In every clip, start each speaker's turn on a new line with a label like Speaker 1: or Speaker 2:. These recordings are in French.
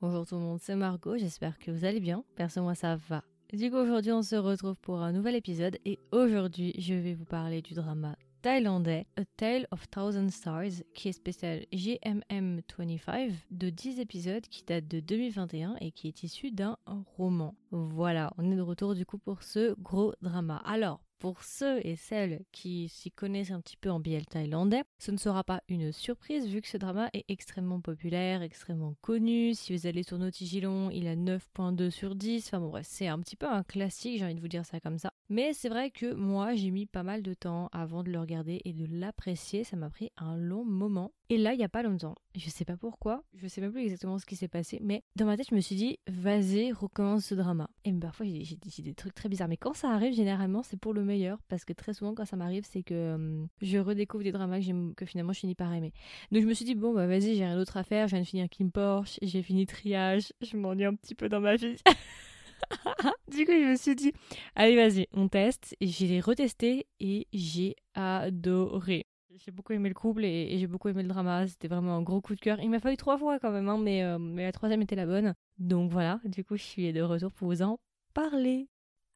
Speaker 1: Bonjour tout le monde, c'est Margot, j'espère que vous allez bien. Perso, moi ça va. Du coup, aujourd'hui, on se retrouve pour un nouvel épisode et aujourd'hui, je vais vous parler du drama thaïlandais A Tale of Thousand Stars qui est spécial GMM25 de 10 épisodes qui date de 2021 et qui est issu d'un roman. Voilà, on est de retour du coup pour ce gros drama. Alors, pour ceux et celles qui s'y connaissent un petit peu en BL thaïlandais, ce ne sera pas une surprise vu que ce drama est extrêmement populaire, extrêmement connu. Si vous allez sur Notigilon, il a 9.2 sur 10. Enfin bon bref, c'est un petit peu un classique, j'ai envie de vous dire ça comme ça. Mais c'est vrai que moi, j'ai mis pas mal de temps avant de le regarder et de l'apprécier. Ça m'a pris un long moment. Et là, il n'y a pas longtemps, je sais pas pourquoi, je sais même plus exactement ce qui s'est passé, mais dans ma tête, je me suis dit, vas-y, recommence ce drama. Et parfois, j'ai des trucs très bizarres. Mais quand ça arrive, généralement, c'est pour le meilleur, parce que très souvent, quand ça m'arrive, c'est que euh, je redécouvre des dramas que, que, finalement je finis par aimer. Donc je me suis dit, bon, bah vas-y, j'ai rien d'autre à faire, je viens de finir Kim Porsche, j'ai fini Triage, je m'ennuie un petit peu dans ma vie. du coup, je me suis dit, allez, vas-y, on teste. Et j'ai retesté et j'ai adoré. J'ai beaucoup aimé le couple et, j'ai beaucoup aimé le drama. C'était vraiment un gros coup de cœur. Il m'a fallu trois fois quand même, hein, mais, euh, mais la troisième était la bonne. Donc voilà, du coup, je suis de retour pour vous en parler.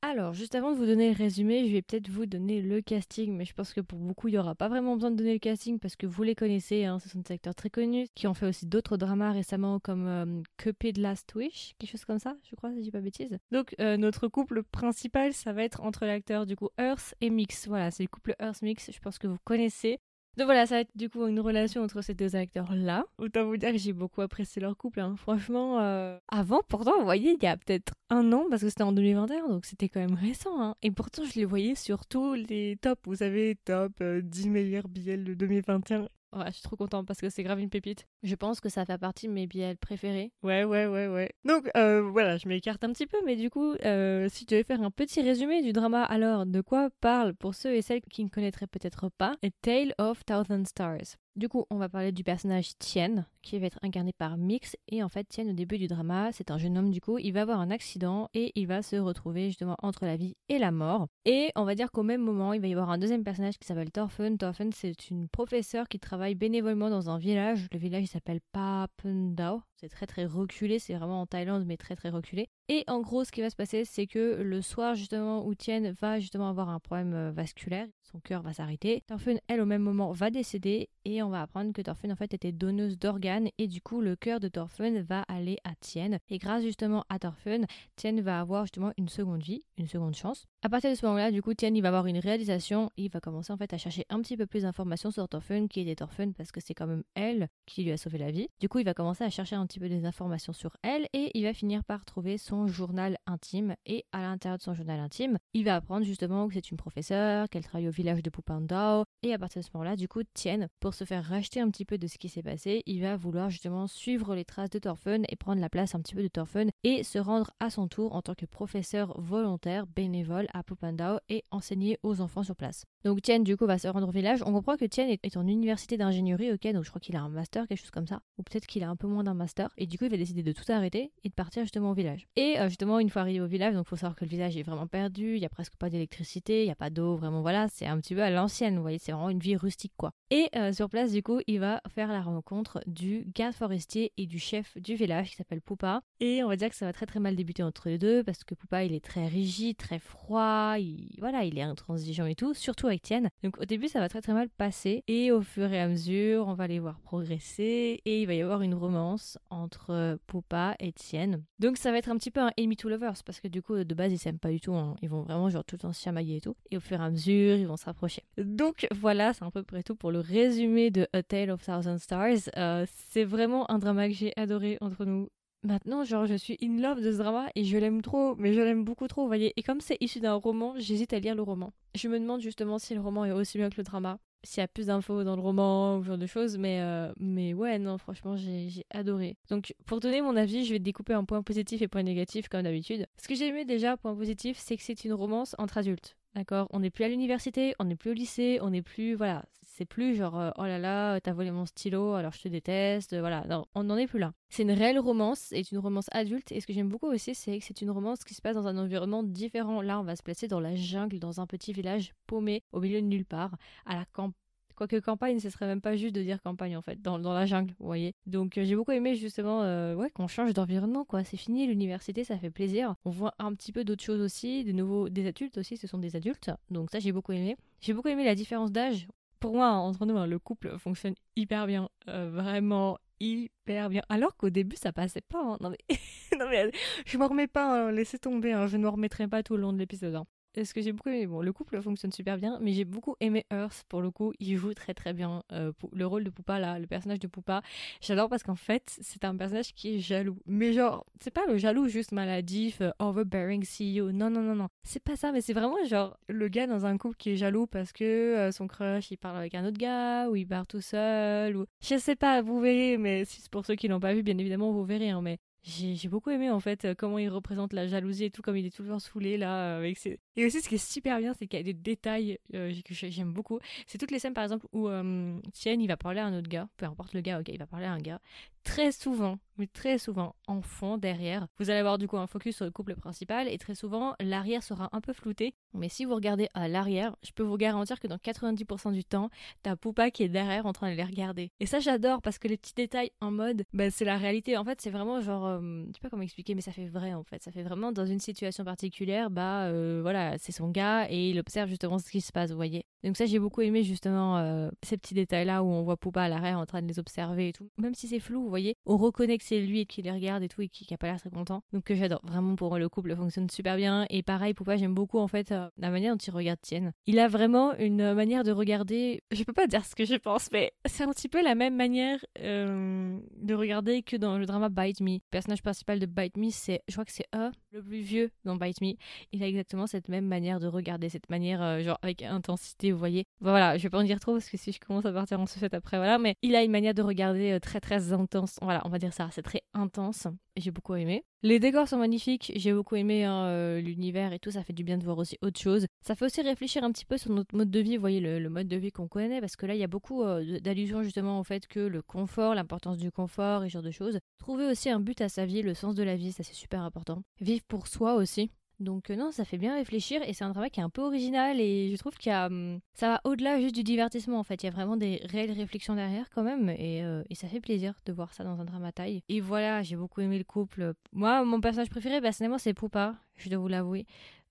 Speaker 1: Alors, juste avant de vous donner le résumé, je vais peut-être vous donner le casting, mais je pense que pour beaucoup, il n'y aura pas vraiment besoin de donner le casting parce que vous les connaissez, hein, ce sont des acteurs très connus qui ont fait aussi d'autres dramas récemment comme euh, Cupid Last Wish, quelque chose comme ça, je crois, si je dis pas bêtise. Donc, euh, notre couple principal, ça va être entre l'acteur du coup Earth et Mix. Voilà, c'est le couple Earth Mix, je pense que vous connaissez. Donc voilà, ça va être du coup une relation entre ces deux acteurs-là. Autant vous dire que j'ai beaucoup apprécié leur couple. Hein. Franchement, euh, avant, pourtant, vous voyez, il y a peut-être un an, parce que c'était en 2021, donc c'était quand même récent. Hein. Et pourtant, je les voyais sur tous les tops. Vous savez, top 10 euh, meilleurs billets de 2021. Ouais, je suis trop contente parce que c'est grave une pépite. Je pense que ça fait partie de mes BL préférés. Ouais, ouais, ouais, ouais. Donc euh, voilà, je m'écarte un petit peu, mais du coup, euh, si tu devais faire un petit résumé du drama, alors de quoi parle pour ceux et celles qui ne connaîtraient peut-être pas A Tale of Thousand Stars? Du coup, on va parler du personnage Tien, qui va être incarné par Mix. Et en fait, Tien, au début du drama, c'est un jeune homme, du coup, il va avoir un accident et il va se retrouver justement entre la vie et la mort. Et on va dire qu'au même moment, il va y avoir un deuxième personnage qui s'appelle Thorfinn. Thorfinn, c'est une professeure qui travaille bénévolement dans un village. Le village, s'appelle Papendao. C'est très très reculé, c'est vraiment en Thaïlande, mais très très reculé. Et en gros, ce qui va se passer, c'est que le soir, justement, où Tien va justement avoir un problème euh, vasculaire, son cœur va s'arrêter. Thorfinn, elle, au même moment, va décéder et on va apprendre que Thorfinn, en fait, était donneuse d'organes et du coup, le cœur de Thorfinn va aller à Tien. Et grâce justement à Thorfinn, Tien va avoir justement une seconde vie, une seconde chance. À partir de ce moment-là, du coup, Tien, il va avoir une réalisation. Il va commencer en fait à chercher un petit peu plus d'informations sur Thorfinn, qui était Thorfinn, parce que c'est quand même elle qui lui a sauvé la vie. Du coup, il va commencer à chercher un petit peu des informations sur elle et il va finir par trouver son journal intime. Et à l'intérieur de son journal intime, il va apprendre justement que c'est une professeure, qu'elle travaille au village de Pupandao. Et à partir de ce moment-là, du coup, Tien, pour se faire racheter un petit peu de ce qui s'est passé, il va vouloir justement suivre les traces de Thorfinn et prendre la place un petit peu de Thorfinn et se rendre à son tour en tant que professeur volontaire bénévole à Pupandao et enseigner aux enfants sur place. Donc Tien du coup va se rendre au village. On comprend que Tien est en université d'ingénierie, ok, donc je crois qu'il a un master, quelque chose comme ça, ou peut-être qu'il a un peu moins d'un master. Et du coup il va décider de tout arrêter et de partir justement au village. Et euh, justement une fois arrivé au village, donc faut savoir que le village est vraiment perdu, il y a presque pas d'électricité, il y a pas d'eau, vraiment voilà, c'est un petit peu à l'ancienne, vous voyez, c'est vraiment une vie rustique quoi. Et euh, sur place du coup il va faire la rencontre du garde forestier et du chef du village qui s'appelle Poupa. Et on va dire que ça va très très mal débuter entre les deux parce que Poupa il est très rigide, très froid, il, voilà, il est intransigeant et tout, surtout avec Tienne. Donc au début, ça va très très mal passer et au fur et à mesure, on va les voir progresser et il va y avoir une romance entre euh, Poupa et Tienne. Donc ça va être un petit peu un enemy to lovers parce que du coup, de base, ils s'aiment pas du tout. Hein. Ils vont vraiment genre tout le temps se chamailler et tout. Et au fur et à mesure, ils vont se rapprocher. Donc voilà, c'est à peu près tout pour le résumé de A Tale of Thousand Stars. Euh, c'est vraiment un drama que j'ai adoré entre nous. Maintenant, genre, je suis in love de ce drama et je l'aime trop, mais je l'aime beaucoup trop, vous voyez. Et comme c'est issu d'un roman, j'hésite à lire le roman. Je me demande justement si le roman est aussi bien que le drama, s'il y a plus d'infos dans le roman ou ce genre de choses, mais, euh, mais ouais, non, franchement, j'ai adoré. Donc, pour donner mon avis, je vais découper en points positifs et points négatifs, comme d'habitude. Ce que j'ai aimé déjà, point positif, c'est que c'est une romance entre adultes. D'accord? On n'est plus à l'université, on n'est plus au lycée, on n'est plus. Voilà. C'est plus genre, euh, oh là là, t'as volé mon stylo, alors je te déteste. Voilà. Non, on n'en est plus là. C'est une réelle romance, c'est une romance adulte. Et ce que j'aime beaucoup aussi, c'est que c'est une romance qui se passe dans un environnement différent. Là, on va se placer dans la jungle, dans un petit village paumé, au milieu de nulle part, à la campagne Quoique campagne, ce serait même pas juste de dire campagne en fait, dans, dans la jungle, vous voyez. Donc j'ai beaucoup aimé justement ouais, qu'on change d'environnement, quoi. C'est fini l'université, ça fait plaisir. On voit un petit peu d'autres choses aussi, de nouveaux, des adultes aussi, ce sont des adultes. Donc ça, j'ai beaucoup aimé. J'ai beaucoup aimé la différence d'âge. Pour moi, entre nous, hein, le couple fonctionne hyper bien. vraiment hyper bien. Alors qu'au début, ça passait pas. Hein. Non, mais... je m'en remets pas, hein. laissez tomber. Je ne me remettrai pas tout le long de l'épisode ce que j'ai beaucoup aimé, bon, le couple fonctionne super bien, mais j'ai beaucoup aimé Earth pour le coup. Il joue très très bien euh, le rôle de Poupa là, le personnage de Poupa. J'adore parce qu'en fait, c'est un personnage qui est jaloux. Mais genre, c'est pas le jaloux juste maladif, euh, overbearing CEO. Non, non, non, non. C'est pas ça, mais c'est vraiment genre le gars dans un couple qui est jaloux parce que euh, son crush il parle avec un autre gars ou il part tout seul ou je sais pas, vous verrez. Mais si c'est pour ceux qui l'ont pas vu, bien évidemment vous verrez. Hein, mais j'ai beaucoup aimé en fait comment il représente la jalousie et tout, comme il est toujours saoulé là avec ses, et aussi, ce qui est super bien, c'est qu'il y a des détails euh, que j'aime beaucoup. C'est toutes les scènes, par exemple, où euh, Tien, il va parler à un autre gars, peu importe le gars, il va parler à un gars. Très souvent, mais très souvent, en fond, derrière, vous allez avoir du coup un focus sur le couple principal et très souvent, l'arrière sera un peu flouté. Mais si vous regardez à l'arrière, je peux vous garantir que dans 90% du temps, t'as Poupa qui est derrière en train de les regarder. Et ça, j'adore parce que les petits détails en mode, bah, c'est la réalité. En fait, c'est vraiment genre, euh, je sais pas comment expliquer, mais ça fait vrai en fait. Ça fait vraiment dans une situation particulière, bah voilà c'est son gars et il observe justement ce qui se passe, vous voyez. Donc ça, j'ai beaucoup aimé justement euh, ces petits détails-là où on voit Poupa à l'arrière en train de les observer et tout. Même si c'est flou, vous voyez, on reconnaît que c'est lui qui les regarde et tout et qui, qui a pas l'air très content. Donc que j'adore. Vraiment, pour le couple fonctionne super bien. Et pareil, Poupa, j'aime beaucoup en fait euh, la manière dont il regarde Tienne. Il a vraiment une manière de regarder. Je peux pas dire ce que je pense, mais c'est un petit peu la même manière euh, de regarder que dans le drama Bite Me. Le personnage principal de Bite Me, c'est, je crois que c'est E, le plus vieux dans Bite Me. Il a exactement cette même manière de regarder, cette manière genre avec intensité vous voyez. Voilà, je vais pas en dire trop parce que si je commence à partir en sucette après, voilà, mais il a une manière de regarder euh, très très intense. Voilà, on va dire ça, c'est très intense. J'ai beaucoup aimé. Les décors sont magnifiques, j'ai beaucoup aimé hein, euh, l'univers et tout, ça fait du bien de voir aussi autre chose. Ça fait aussi réfléchir un petit peu sur notre mode de vie, voyez, le, mode de vie qu'on connaît, parce que là, il y a beaucoup euh, d'allusions justement au fait que le confort, l'importance du confort et ce genre de choses. Trouver aussi un but à sa vie, le sens de la vie, ça c'est super important. Vivre pour soi aussi, donc euh, non, ça fait bien réfléchir et c'est un travail qui est un peu original et je trouve qu'il y a, hum, ça va au-delà juste du divertissement en fait. Il y a vraiment des réelles réflexions derrière quand même et, euh, et ça fait plaisir de voir ça dans un drama taille. Et voilà, j'ai beaucoup aimé le couple. Moi, mon personnage préféré, personnellement, c'est Poupa, je dois vous l'avouer.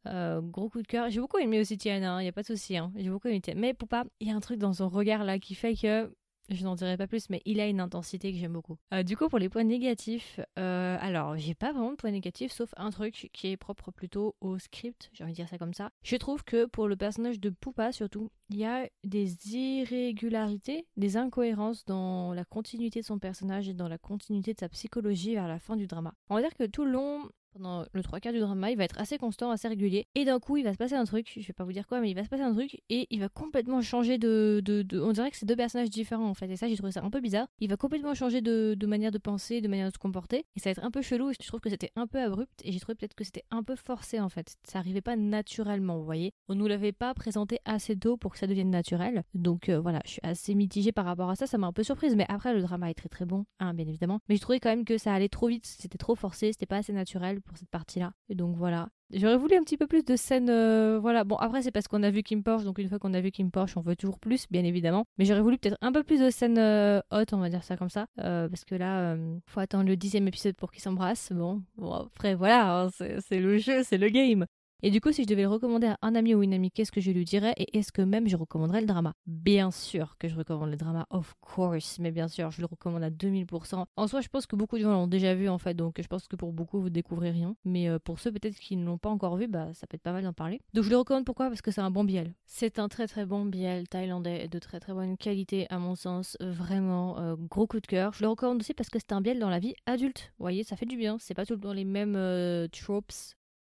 Speaker 1: Euh, gros coup de cœur. J'ai beaucoup aimé aussi Tiana, il hein, n'y a pas de souci. Hein. J'ai beaucoup aimé Tiana. Mais Poupa, il y a un truc dans son regard là qui fait que je n'en dirai pas plus, mais il a une intensité que j'aime beaucoup. Euh, du coup, pour les points négatifs, euh, alors j'ai pas vraiment de points négatifs, sauf un truc qui est propre plutôt au script, j'ai envie de dire ça comme ça. Je trouve que pour le personnage de Poupa, surtout, il y a des irrégularités, des incohérences dans la continuité de son personnage et dans la continuité de sa psychologie vers la fin du drama. On va dire que tout le long, pendant le trois quarts du drama, il va être assez constant, assez régulier. Et d'un coup, il va se passer un truc, je vais pas vous dire quoi, mais il va se passer un truc et il va complètement changer de. de, on dirait que c'est deux personnages différents en fait. Et ça, j'ai trouvé ça un peu bizarre. Il va complètement changer de, manière de penser, de manière de se comporter. Et ça va être un peu chelou. Et je trouve que c'était un peu abrupt. Et j'ai trouvé peut-être que c'était un peu forcé en fait. Ça arrivait pas naturellement, vous voyez. On nous l'avait pas présenté assez tôt pour que ça devienne naturel. Donc euh, voilà, je suis assez mitigée par rapport à ça. Ça m'a un peu surprise. Mais après, le drama est très très bon, hein, bien évidemment. Mais je trouvais quand même que ça allait trop vite. C'était trop forcé. C'était pas assez naturel pour cette partie-là. Et donc voilà. J'aurais voulu un petit peu plus de scènes. Euh, voilà. Bon, après, c'est parce qu'on a vu Kim Porsche. Donc, une fois qu'on a vu Kim Porsche, on veut toujours plus, bien évidemment. Mais j'aurais voulu peut-être un peu plus de scènes euh, hautes, on va dire ça comme ça. Euh, parce que là, faut attendre le dixième épisode pour qu'ils s'embrassent. Bon, bon, après, voilà. Hein, c'est le jeu, c'est le game. Et du coup, si je devais le recommander à un ami ou une amie, qu'est-ce que je lui dirais Et est-ce que même je recommanderais le drama? Bien sûr que je recommande le drama, of course, mais bien sûr, je le recommande à 2000%. En soi, je pense que beaucoup de gens l'ont déjà vu en fait, donc je pense que pour beaucoup, vous découvrez rien. Mais euh, pour ceux peut-être qui ne l'ont pas encore vu, bah ça peut être pas mal d'en parler. Donc je le recommande pourquoi? Parce que c'est un bon biel. C'est un très très bon biel thaïlandais de très très bonne qualité à mon sens, vraiment euh, gros coup de cœur. Je le recommande aussi parce que c'est un biel dans la vie adulte. Vous voyez, ça fait du bien. C'est pas tout le temps les mêmes euh, tropes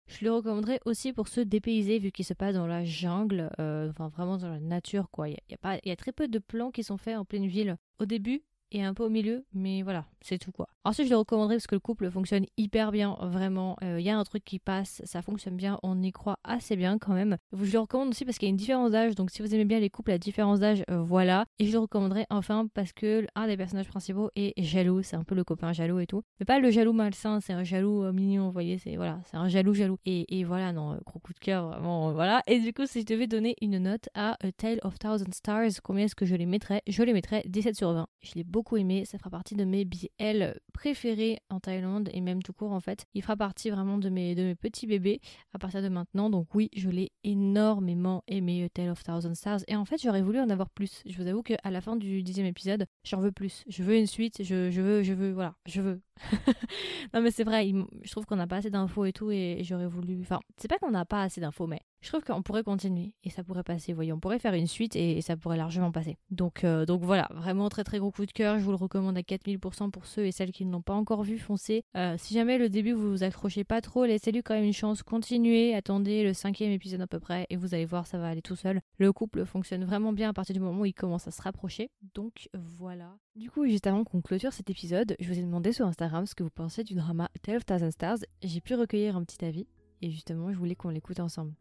Speaker 1: je le recommanderais aussi pour se dépayser vu qu'il se passe dans la jungle, euh, enfin vraiment dans la nature quoi. Il y, il y a très peu de plans qui sont faits en pleine ville. Au début, et un peu au milieu, mais voilà, c'est tout quoi. Ensuite, je le recommanderais parce que le couple fonctionne hyper bien, vraiment. Il euh, y a un truc qui passe, ça fonctionne bien, on y croit assez bien quand même. Je le recommande aussi parce qu'il y a une différence d'âge, donc si vous aimez bien les couples à différence d'âge, euh, voilà. Et je le recommanderais enfin parce que un des personnages principaux est jaloux, c'est un peu le copain jaloux et tout. Mais pas le jaloux malsain, c'est un jaloux euh, mignon, vous voyez, c'est voilà, c'est un jaloux jaloux. Et, voilà, non, gros coup de cœur, vraiment, voilà. Et du coup, si je devais donner une note à A Tale of Thousand Stars, combien est-ce que je les mettrais? Je les mettrais 17 sur 20. Je l'ai beaucoup aimé, ça fera partie de mes BL préféré en Thaïlande et même tout court en fait. Il fera partie vraiment de mes, de mes petits bébés à partir de maintenant. Donc oui, je l'ai énormément aimé, Tale of Thousand Stars. Et en fait, j'aurais voulu en avoir plus. Je vous avoue qu'à la fin du dixième épisode, j'en veux plus. Je veux une suite, je, je veux, je veux, voilà, je veux. non mais c'est vrai, je trouve qu'on n'a pas assez d'infos et tout et j'aurais voulu... Enfin, c'est pas qu'on n'a pas assez d'infos, mais je trouve qu'on pourrait continuer et ça pourrait passer. Voyez, on pourrait faire une suite et, ça pourrait largement passer. Donc, euh, donc voilà, vraiment très très gros coup de cœur. Je vous le recommande à 4000% pour ceux et celles qui ne l'ont pas encore vu, foncez. Euh, si jamais le début vous vous accrochez pas trop, laissez-lui quand même une chance. Continuez, attendez le cinquième épisode à peu près et vous allez voir, ça va aller tout seul. Le couple fonctionne vraiment bien à partir du moment où il commence à se rapprocher. Donc voilà. Du coup, juste avant qu'on clôture cet épisode, je vous ai demandé sur Instagram ce que vous pensez du drama Tale of Thousand Stars. J'ai pu recueillir un petit avis et justement, je voulais qu'on l'écoute ensemble.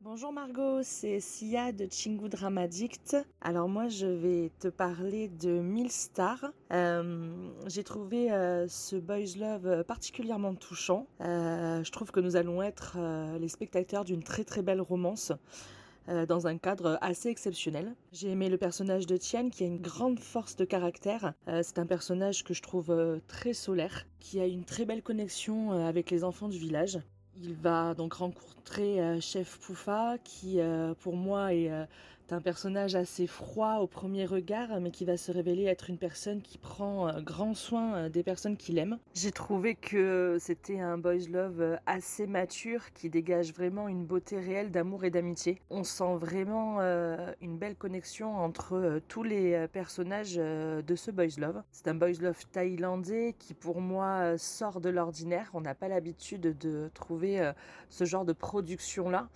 Speaker 2: Bonjour Margot, c'est Sia de Chingu Dramadict. Alors moi je vais te parler de 1000 stars. Euh, j'ai trouvé euh, ce Boys Love euh, particulièrement touchant. je trouve que nous allons être les spectateurs d'une très très belle romance. Dans un cadre assez exceptionnel. J'ai aimé le personnage de Tian qui a une grande force de caractère. c'est un personnage que je trouve très solaire, qui a une très belle connexion avec les enfants du village. Il va donc rencontrer euh, Chef Poufa, qui euh, pour moi est euh, un personnage assez froid au premier regard, mais qui va se révéler être une personne qui prend grand soin des personnes qu'il aime. J'ai trouvé que c'était un boys love assez mature, qui dégage vraiment une beauté réelle d'amour et d'amitié. On sent vraiment une belle connexion entre tous les personnages de ce boys love. C'est un boys love thaïlandais qui pour moi sort de l'ordinaire. On n'a pas l'habitude de trouver euh, ce genre de production-là.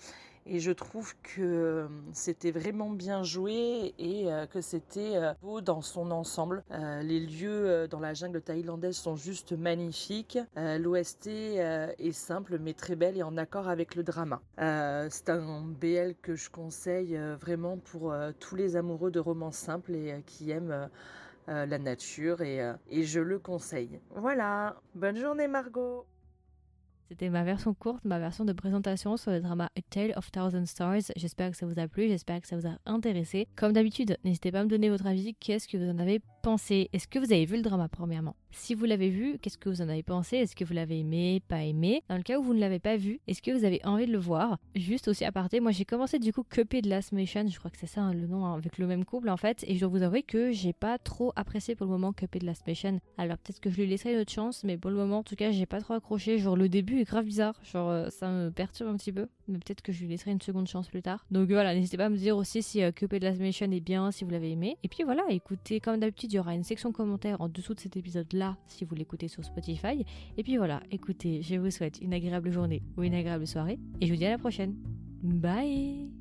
Speaker 2: Et je trouve que euh, c'était vraiment bien joué et euh, que c'était beau dans son ensemble. les lieux dans la jungle thaïlandaise sont juste magnifiques. L'OST est simple mais très belle et en accord avec le drama. C'est un BL que je conseille vraiment pour tous les amoureux de romans simples et qui aiment la nature et, et je le conseille. Voilà, bonne journée Margot
Speaker 1: c'était ma version courte, ma version de présentation sur le drama A Tale of Thousand Stars. J'espère que ça vous a plu, j'espère que ça vous a intéressé. Comme d'habitude, n'hésitez pas à me donner votre avis. Qu'est-ce que vous en avez pensé? Est-ce que vous avez vu le drama premièrement? Si vous l'avez vu, qu'est-ce que vous en avez pensé? Est-ce que vous l'avez aimé, pas aimé? Dans le cas où vous ne l'avez pas vu, est-ce que vous avez envie de le voir? Juste aussi à parté, moi j'ai commencé du coup Cupid Last Mission, je crois que c'est ça hein, le nom hein, avec le même couple en fait, et je dois vous avouer que j'ai pas trop apprécié pour le moment Cupid Last Mission. Alors peut-être que je lui laisserai une autre chance, mais pour le moment en tout cas j'ai pas trop accroché. Genre le début est grave bizarre, genre euh, ça me perturbe un petit peu, mais peut-être que je lui laisserai une seconde chance plus tard. Donc voilà, n'hésitez pas à me dire aussi si euh, Cupid Last Mission est bien, si vous l'avez aimé. Et puis voilà, écoutez, comme d'habitude, il y aura une section commentaires en dessous de cet si vous l'écoutez sur Spotify. Et puis voilà, écoutez, je vous souhaite une agréable journée ou une agréable soirée, et je vous dis à la prochaine. Bye